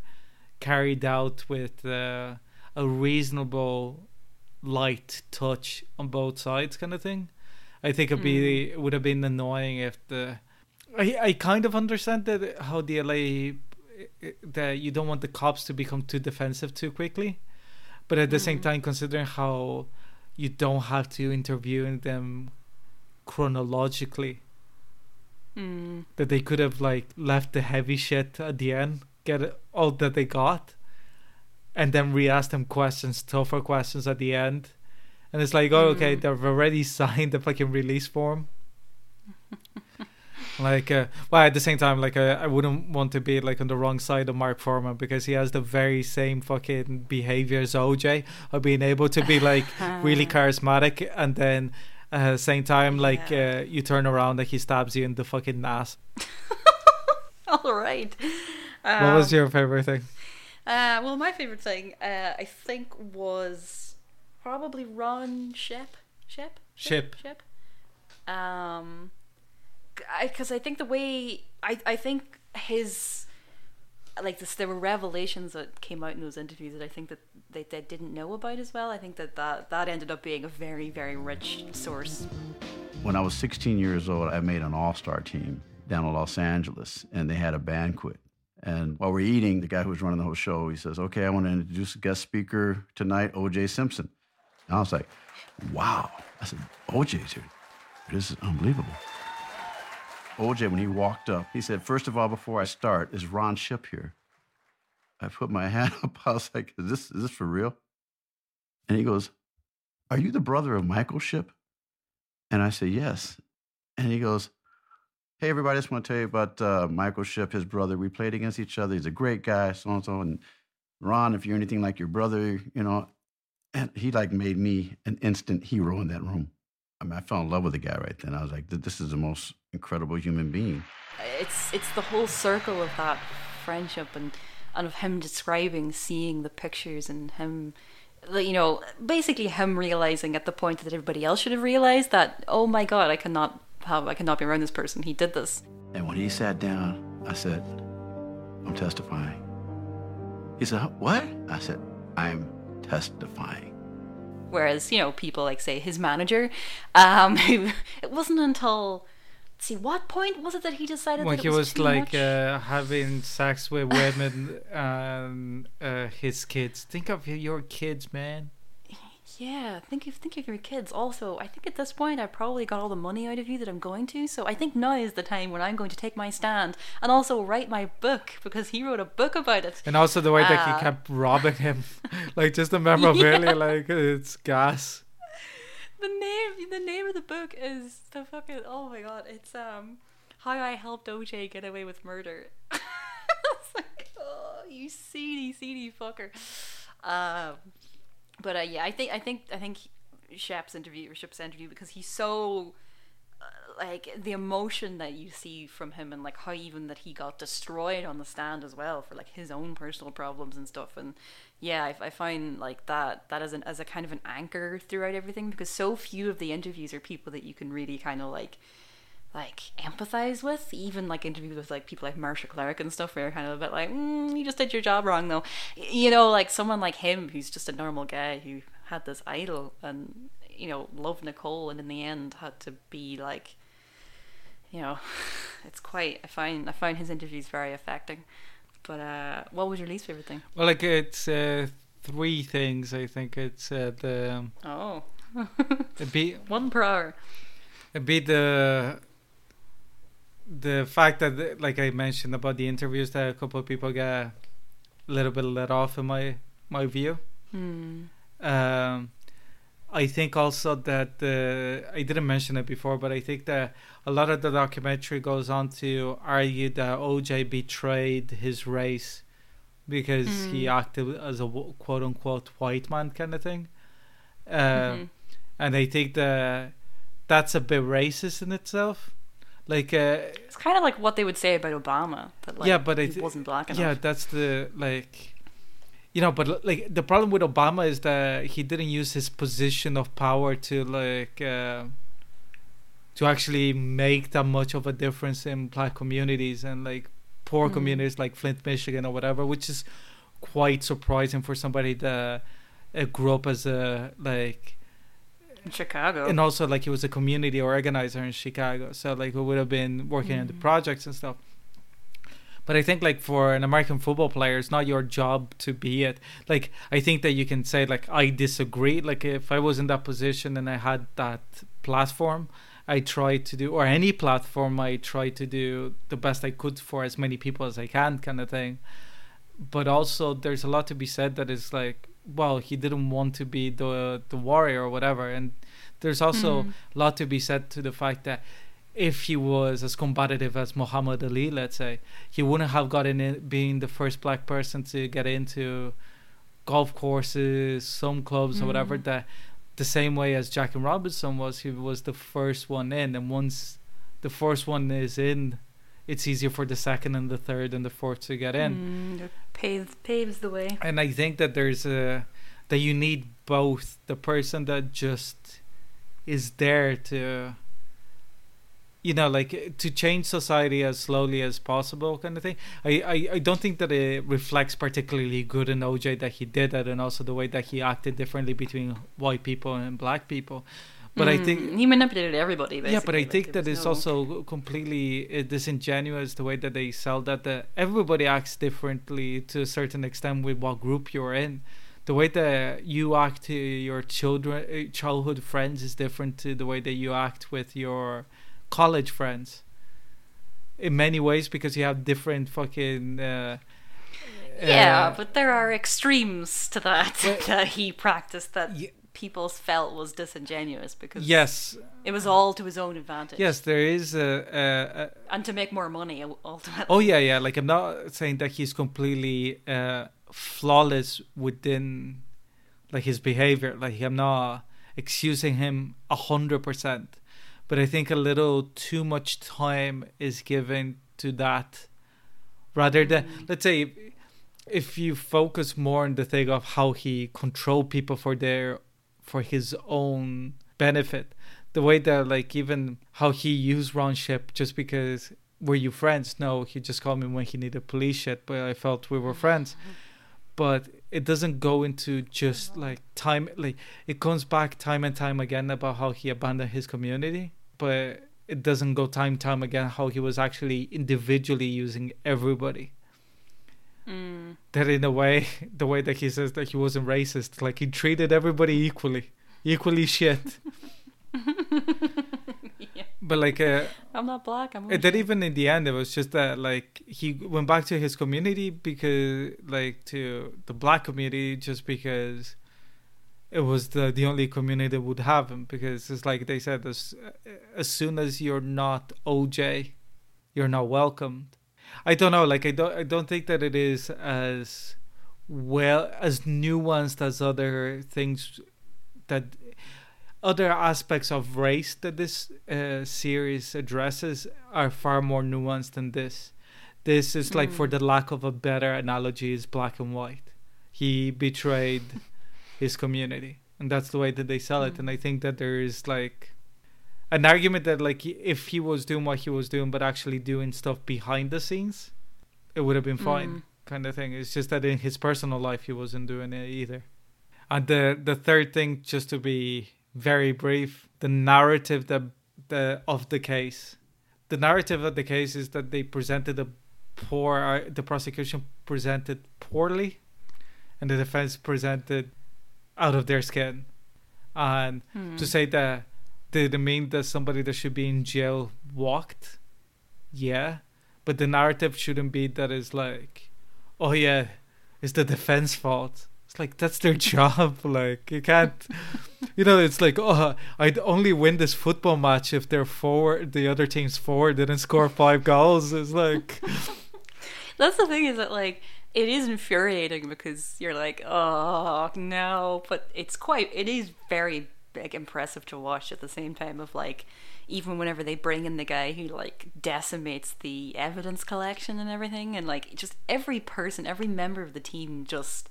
carried out with uh, a reasonable light touch on both sides, kind of thing. I think it'd be it would have been annoying if the I I kind of understand that how the LA that you don't want the cops to become too defensive too quickly, but at the same time, considering how you don't have to interview them chronologically, Mm. that they could have like left the heavy shit at the end, get all that they got, and then re-ask them questions, tougher questions at the end, and it's like, oh, okay, Mm. they've already [LAUGHS] signed the fucking release form. Like, uh, well, at the same time, like, uh, I wouldn't want to be like on the wrong side of Mark Fuhrman because he has the very same fucking behavior as OJ of being able to be like [LAUGHS] really charismatic and then. Uh, at the same time, like uh, you turn around, like he stabs you in the fucking ass. [LAUGHS] All right. what was Um, your favorite thing? Uh, well, my favorite thing, uh, I think, was probably Ron Shep. Shep. Ship. Shep. Um, because I, think the way I I think his like this, there were revelations that came out in those interviews that I think that they, they didn't know about as well. I think that, that that ended up being a very very rich source. When I was 16 years old, I made an all star team down in Los Angeles, and they had a banquet. And while we're eating, the guy who was running the whole show, he says, Okay, I want to introduce a guest speaker tonight, OJ Simpson. And I was like, Wow. I said, OJ, dude, this is unbelievable. OJ, when he walked up, he said, First of all, before I start, is Ron Shipp here? I put my [LAUGHS] hand up. I was like, Is this, is this for real? And he goes, Are you the brother of Michael Shipp? And I said, Yes. And he goes, Hey, everybody, I just want to tell you about uh, Michael Shipp, his brother. We played against each other. He's a great guy, so and so. And Ron, if you're anything like your brother, you know, and he like made me an instant hero in that room. I mean, I fell in love with the guy right then. I was like, this is the most incredible human being. it's it's the whole circle of that friendship and and of him describing seeing the pictures and him you know basically him realizing at the point that everybody else should have realized that oh my god I cannot have I cannot be around this person he did this And when he sat down, I said, I'm testifying. He said, What? I said, I'm testifying. Whereas you know people like say his manager um [LAUGHS] who it wasn't until see what point was it that he decided when that he was, was like uh, having sex with women [LAUGHS] and uh, his kids. Think of your kids, man. Yeah, think of think of your kids. Also, I think at this point I probably got all the money out of you that I'm going to. So I think now is the time when I'm going to take my stand and also write my book because he wrote a book about it. And also the way that Uh, he kept robbing him, [LAUGHS] [LAUGHS] like just the memorabilia, Yeah. like it's gas. The name the name of the book is the fucking oh my god, it's um how I helped OJ get away with murder. [LAUGHS] it's like oh you seedy seedy fucker. Um, but uh, yeah, I think I think I think Shep's interview or interview because he's so uh, like the emotion that you see from him and like how even that he got destroyed on the stand as well for like his own personal problems and stuff. And yeah I, I find like that that as an as a kind of an anchor throughout everything because so few of the interviews are people that you can really kind of like like empathize with even like interviews with like people like Marcia Clark and stuff where you're kind of a bit like mm, you just did your job wrong though. You know like someone like him who's just a normal guy who had this idol and you know loved Nicole and in the end had to be like you know [LAUGHS] it's quite I find I find his interviews very affecting. But uh what was your least favorite thing? Well, like it's uh, three things. I think. It's uh, the oh. it'd be [LAUGHS] one per hour. It'd be the the fact that, like I mentioned about the interviews, that a couple of people get a little bit let off in my my view. Hmm. Um, I think also that the I didn't mention it before, but I think that a lot of the documentary goes on to argue that OJ betrayed his race because he Mm. acted as a quote unquote white man kind of thing. Uh, Mhm. And I think that that's a bit racist in itself. Like, uh, It's kind of like what they would say about Obama. That like yeah, but he it wasn't black enough. Yeah, that's the like, you know, but like the problem with Obama is that he didn't use his position of power to like uh, to actually make that much of a difference in black communities and like poor Mhm. communities like Flint, Michigan, or whatever, which is quite surprising for somebody that uh, grew up as a like in Chicago. and also like he was a community organizer in Chicago, so like we would have been working on the Mhm. projects and stuff. But I think like for an American football player, it's not your job to be it. Like I think that you can say like I disagree. Like if I was in that position and I had that platform, I try to do or any platform I try to do the best I could for as many people as I can, kind of thing. But also there's a lot to be said that is like well he didn't want to be the the warrior or whatever and there's also Mhm. a lot to be said to the fact that if he was as combative as Muhammad Ali, let's say, he wouldn't have gotten in being the first black person to get into golf courses, some clubs or whatever. Mhm. That the same way as Jackie Robinson was, he was the first one in, and once the first one is in, it's easier for the second and the third and the fourth to get in. Mm, it paves paves the way. And I think that there's a that you need both the person that just is there to you know like to change society as slowly as possible kind of thing I, I i don't think that it reflects particularly good in oj that he did that and also the way that he acted differently between white people and black people but i think Mm, he manipulated everybody. Basically. yeah, but I like, think that it's no- also completely uh, disingenuous the way that they sell that. The, everybody acts differently to a certain extent with what group you're in. The way that you act to your children, uh, childhood friends, is different to the way that you act with your college friends. In many ways, because you have different fucking. Uh, Yeah, uh, but there are extremes to that [LAUGHS] that he practiced that people felt was disingenuous because Yes. it was all to his own advantage. Yes, there is a, a, a and to make more money ultimately. Oh yeah, yeah. Like I'm not saying that he's completely uh, flawless within like his behavior. Like I'm not excusing him a hundred percent, but I think a little too much time is given to that, rather than let's say if, if you focus more on the thing of how he controlled people for their for his own benefit the way that like even how he used Ron Shipp just because were you friends? No, he just called me when he needed police shit, but I felt we were friends. But it doesn't go into just like time like it comes back time and time again about how he abandoned his community, but it doesn't go time time again how he was actually individually using everybody. Mm. That in a way, [LAUGHS] the way that he says that he wasn't racist, like he treated everybody equally, equally shit. [LAUGHS] But like, uh, I'm not black. I'm then even in the end, it was just that like he went back to his community because like to the black community just because it was the the only community that would have him because it's like they said as as soon as you're not OJ, you're not welcomed. I don't know. Like I don't I don't think that it is as well as nuanced as other things that other aspects of race that this uh, series addresses are far more nuanced than this. This is like, for Mm. the lack of a better analogy, is black and white. He betrayed his community, and that's the way that they sell it. And I think that there is like an argument that like if he was doing what he was doing, but actually doing stuff behind the scenes, it would have been fine, Mm. kind of thing. It's just that in his personal life, he wasn't doing it either. And the the third thing, just to be very brief, the narrative that the of the case, the narrative of the case is that they presented a poor, uh, the prosecution presented poorly, and the defense presented out of their skin, and Hmm. to say that did it mean that somebody that should be in jail walked? Yeah, but the narrative shouldn't be that it's like, oh yeah, it's the defense fault. It's like that's their [LAUGHS] job. Like you can't, [LAUGHS] you know. It's like oh, I'd only win this football match if their forward, the other team's forward didn't score five goals. It's like [LAUGHS] That's the thing is that like it is infuriating because you're like, oh no, but it's quite. It is very like impressive to watch at the same time of like even whenever they bring in the guy who like decimates the evidence collection and everything and like just every person every member of the team just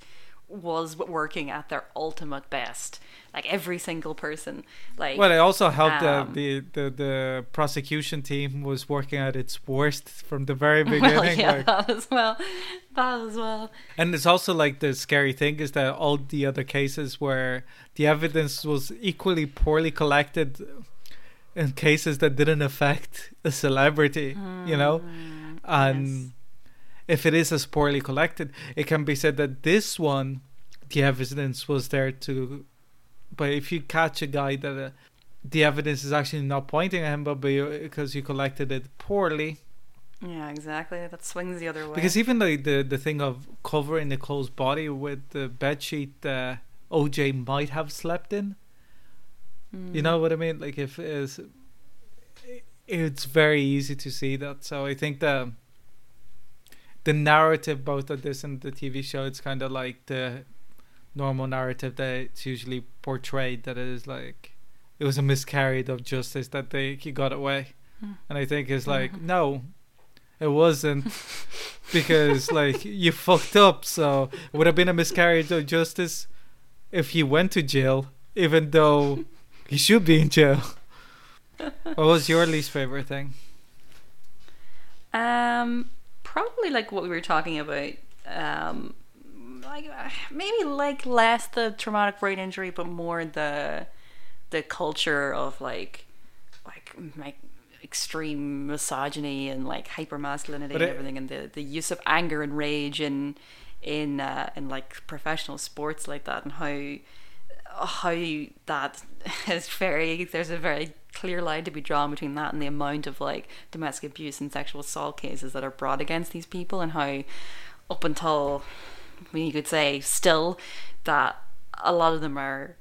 was working at their ultimate best like every single person like Well, it also helped um, that the, the the prosecution team was working at its worst from the very [LAUGHS] well, beginning. yeah, like- that as well that as well And it's also like the scary thing is that all the other cases where the evidence was equally poorly collected in cases that didn't affect a celebrity, you know? Mm, And if it is as poorly collected, it can be said that this one, the evidence was there to. But if you catch a guy that uh, the evidence is actually not pointing at him, but because you collected it poorly, yeah exactly that swings the other way because even like the the thing of covering Nicole's body with the bed sheet that OJ might have slept in. You Mm. know what I mean? Like if it's it's very easy to see that. So I think the the narrative both of this and the TV show it's kind of like the normal narrative that it's usually portrayed that it is like it was a miscarriage of justice that they he got away. Hmm. And I think it's like no, it wasn't [LAUGHS] because like you fucked up. So it would have been a miscarriage of justice if he went to jail, even though he should be in jail. [LAUGHS] what was your least favorite thing? Um, probably like what we were talking about. Um, like uh, maybe like less the traumatic brain injury, but more the the culture of like like like extreme misogyny and like hyper masculinity and everything, and the the use of anger and rage in in uh, in like professional sports like that, and how how that [LAUGHS] is very there's a very clear line to be drawn between that and the amount of like domestic abuse and sexual assault cases that are brought against these people and how up until I mean, you could say still that a lot of them are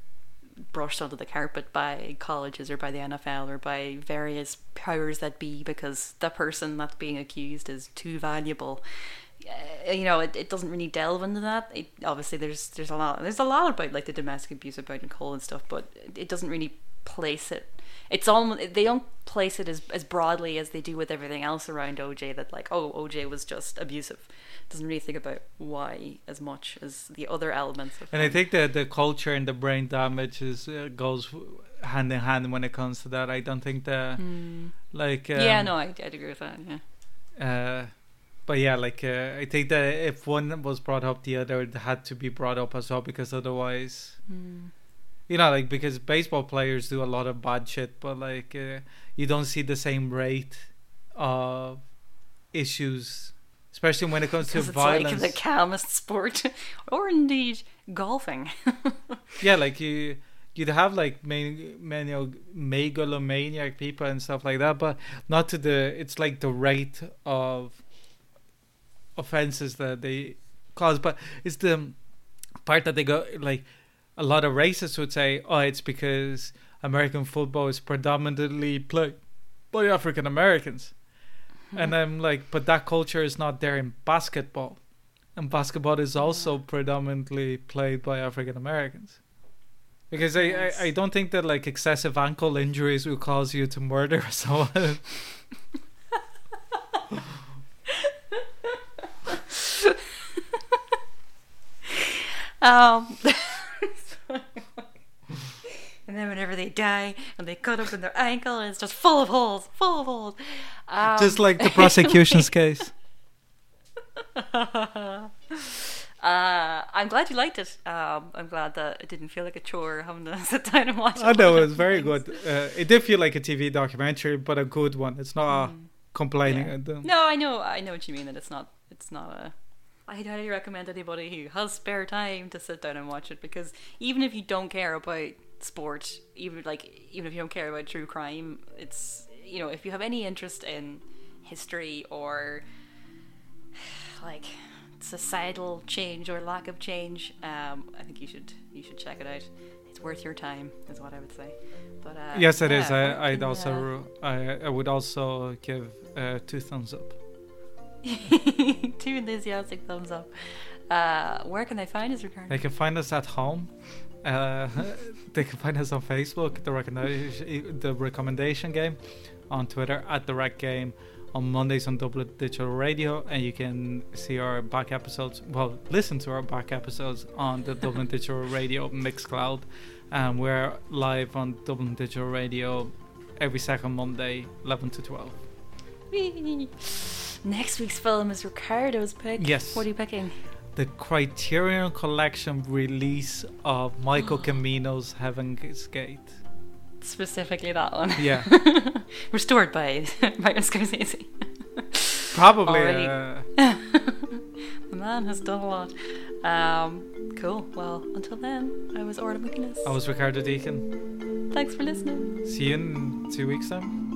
brushed under the carpet by colleges or by the NFL or by various powers that be because the person that's being accused is too valuable. Uh, you know, it, it doesn't really delve into that. It, obviously, there's there's a lot there's a lot about like the domestic abuse about Nicole and stuff, but it, it doesn't really place it. It's almost they don't place it as as broadly as they do with everything else around OJ. That like, oh, OJ was just abusive. Doesn't really think about why as much as the other elements of. And I think that the culture and the brain damage is uh, goes hand in hand when it comes to that. I don't think the Hmm. like um, yeah, no, I, I'd agree with that. Yeah. Uh, but yeah, like uh, I think that if one was brought up, the other had to be brought up as well because otherwise, Hmm. You know, like because baseball players do a lot of bad shit, but like uh, you don't see the same rate of issues, especially when it comes to it's violence. like the calmest sport, [LAUGHS] or indeed golfing. [LAUGHS] yeah, like you you'd have like many many megalomaniac people and stuff like that, but not to the. It's like the rate of offenses that they cause, but it's the part that they go like a lot of racists would say, oh, it's because American football is predominantly played by African Americans. And I'm like, but that culture is not there in basketball. And basketball is also predominantly played by African Americans. Because I, I, I don't think that like excessive ankle injuries will cause you to murder [LAUGHS] someone. [LAUGHS] um, [LAUGHS] and then whenever they die and they cut open their ankle, and it's just full of holes, full of holes. Um, Just like the prosecution's [LAUGHS] case. uh, I'm glad you liked it. Um, I'm glad that it didn't feel like a chore having to [LAUGHS] sit down and watch it. I know it was very good. Uh, it did feel like a TV documentary, but a good one. It's not uh, complaining. Yeah. No, I know, I know what you mean. That it's not, it's not a. I highly recommend anybody who has spare time to sit down and watch it because even if you don't care about sport, even like even if you don't care about true crime, it's you know if you have any interest in history or [SIGHS] like societal change or lack of change, um, I think you should you should check it out. It's worth your time, is what I would say. But uh, yes, it is. yeah, I, I'd uh, also I, I would also give uh, two thumbs up. [LAUGHS] Two enthusiastic thumbs up. Uh, where can they find us, Ricardo? They can find us at home. Uh, [LAUGHS] they can find us on Facebook, the recommendation, the recommendation game, on Twitter at the Rec Game, on Mondays on Dublin Digital Radio, and you can see our back episodes. Well, listen to our back episodes on the [LAUGHS] Dublin Digital Radio Mixcloud. Um, we're live on Dublin Digital Radio every second Monday, 11 to 12. Whee! Next week's film is Ricardo's pick. Yes. What are you picking? The Criterion Collection release of Michael [GASPS] Cimino's Heaven's Gate. Specifically that one. Yeah. [LAUGHS] Restored by [LAUGHS] Martin Scorsese. [LAUGHS] Probably. Already. Uh, the man has done a lot. Um, cool. Well, until then, I was Orla Mc Nelis. I was Ricardo Deakin. Thanks for listening. See you in two weeks' time.